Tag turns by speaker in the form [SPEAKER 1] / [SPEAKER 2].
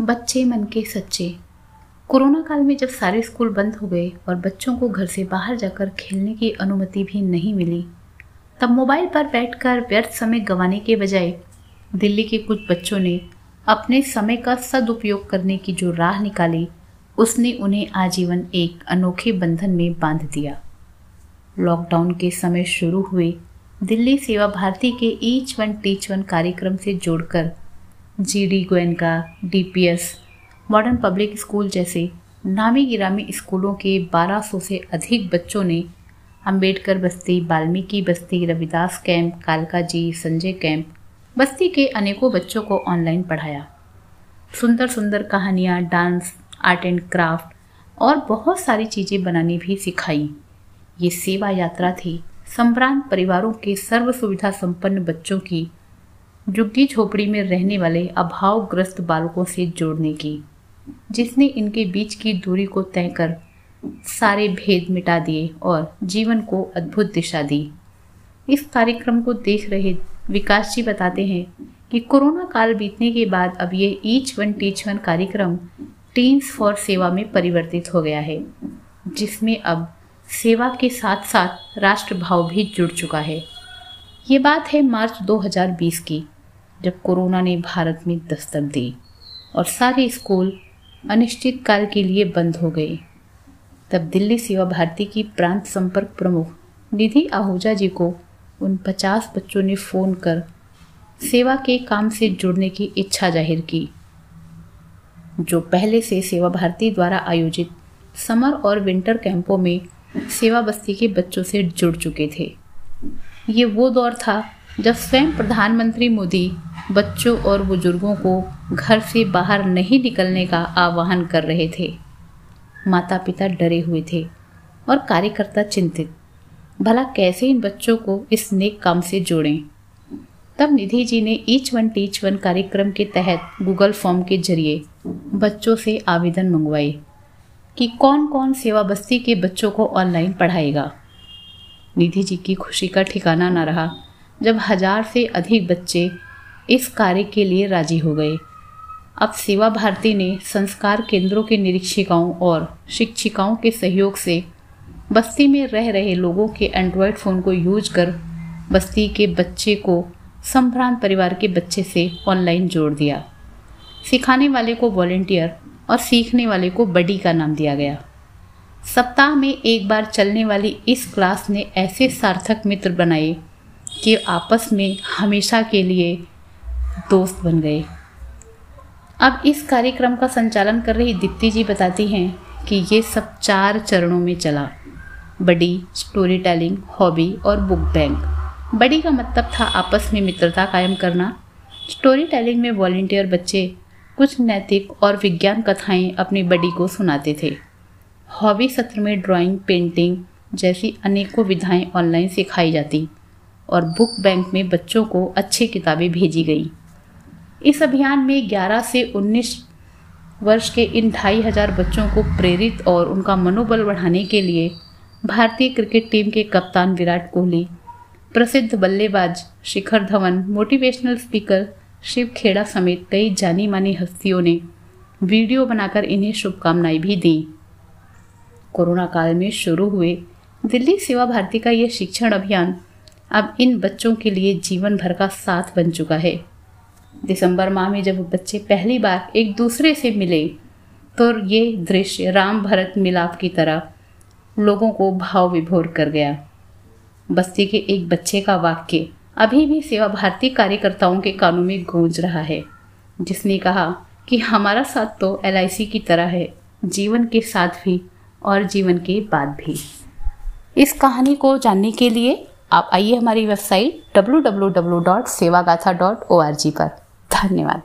[SPEAKER 1] बच्चे मन के सच्चे। कोरोना काल में जब सारे स्कूल बंद हो गए और बच्चों को घर से बाहर जाकर खेलने की अनुमति भी नहीं मिली, तब मोबाइल पर बैठकर व्यर्थ समय गंवाने के बजाय दिल्ली के कुछ बच्चों ने अपने समय का सदुपयोग करने की जो राह निकाली, उसने उन्हें आजीवन एक अनोखे बंधन में बाँध दिया। लॉकडाउन के समय शुरू हुए दिल्ली सेवा भारती के ईच वन टीच वन कार्यक्रम से जोड़कर G D Goenka D P S modern public school जैसे नामी गिरामी स्कूलों के 1200 से अधिक बच्चों ने अंबेडकर बस्ती, वाल्मीकि बस्ती, रविदास कैंप कालका जी संजय कैंप, बस्ती के अनेकों बच्चों को ऑनलाइन पढ़ाया। सुंदर सुंदर कहानियाँ डांस आर्ट एंड क्राफ्ट और बहुत सारी चीज़ें बनानी भी सिखाई। ये सेवा यात्रा थी। संभ्रांत परिवारों के सर्व सुविधा संपन्न बच्चों की झुग्गी झोपड़ी में रहने वाले अभावग्रस्त बालकों से जोड़ने की, जिसने इनके बीच की दूरी को तय कर सारे भेद मिटा दिए और जीवन को अद्भुत दिशा दी। इस कार्यक्रम को देख रहे विकास जी बताते हैं कि कोरोना काल बीतने के बाद अब ये ईच वन टीच वन कार्यक्रम टीन्स फॉर सेवा में परिवर्तित हो गया है, जिसमें अब सेवा के साथ साथ राष्ट्रभाव भी जुड़ चुका है। ये बात है मार्च 2020 की। जब कोरोना ने भारत में दस्तक दी और सारे स्कूल अनिश्चित काल के लिए बंद हो गए, तब दिल्ली सेवा भारती की प्रांत संपर्क प्रमुख निधि आहूजा जी को उन पचास बच्चों ने फ़ोन कर सेवा के काम से जुड़ने की इच्छा ज़ाहिर की, जो पहले से सेवा भारती द्वारा आयोजित समर और विंटर कैंपों में सेवा बस्ती के बच्चों से जुड़ चुके थे। ये वो दौर था जब स्वयं प्रधानमंत्री मोदी बच्चों और बुज़ुर्गों को घर से बाहर नहीं निकलने का आह्वान कर रहे थे। माता पिता डरे हुए थे और कार्यकर्ता चिंतित। भला कैसे इन बच्चों को इस नेक काम से जोड़ें? तब निधि जी ने ईच वन टीच वन कार्यक्रम के तहत गूगल फॉर्म के ज़रिए बच्चों से आवेदन मंगवाए कि कौन कौन सेवा बस्ती के बच्चों को ऑनलाइन पढ़ाएगा। निधि जी की खुशी का ठिकाना न रहा। जब हज़ार से अधिक बच्चे इस कार्य के लिए राज़ी हो गए। अब सेवा भारती ने संस्कार केंद्रों के निरीक्षिकाओं और शिक्षिकाओं के सहयोग से बस्ती में रह रहे लोगों के एंड्रॉयड फ़ोन को यूज़ कर बस्ती के बच्चे को संभ्रांत परिवार के बच्चे से ऑनलाइन जोड़ दिया। सिखाने वाले को वॉलेंटियर और सीखने वाले को बडी का नाम दिया गया। सप्ताह में एक बार चलने वाली इस क्लास ने ऐसे सार्थक मित्र बनाए कि आपस में हमेशा के लिए दोस्त बन गए। अब इस कार्यक्रम का संचालन कर रही दीप्ति जी बताती हैं कि ये सब चार चरणों में चला। बड़ी स्टोरी टेलिंग हॉबी और बुक बैंक बड़ी का मतलब था आपस में मित्रता कायम करना। स्टोरी टेलिंग में वॉल्टियर बच्चे कुछ नैतिक और विज्ञान कथाएँ अपनी बड़ी को सुनाते थे। हॉबी सत्र में ड्राइंग पेंटिंग जैसी अनेकों विधाएँ ऑनलाइन सिखाई जाती और बुक बैंक में बच्चों को अच्छी किताबें भेजी गई। इस अभियान में 11 से 19 वर्ष के इन ढाई हज़ार बच्चों को प्रेरित और उनका मनोबल बढ़ाने के लिए भारतीय क्रिकेट टीम के कप्तान विराट कोहली, प्रसिद्ध बल्लेबाज शिखर धवन, मोटिवेशनल स्पीकर शिव खेड़ा समेत कई जानी मानी हस्तियों ने वीडियो बनाकर इन्हें शुभकामनाएँ भी दी। कोरोना काल में शुरू हुए दिल्ली सेवा भारती का यह शिक्षण अभियान अब इन बच्चों के लिए जीवन भर का साथ बन चुका है। दिसंबर माह में जब बच्चे पहली बार एक दूसरे से मिले तो ये दृश्य राम भरत मिलाप की तरह लोगों को भाव विभोर कर गया। बस्ती के एक बच्चे का वाक्य अभी भी सेवा भारती कार्यकर्ताओं के कानों में गूंज रहा है, जिसने कहा कि हमारा साथ तो एलआईसी की तरह है, जीवन के साथ भी और जीवन के बाद भी। इस कहानी को जानने के लिए आप आइए हमारी वेबसाइट www.sevagata.org पर। धन्यवाद।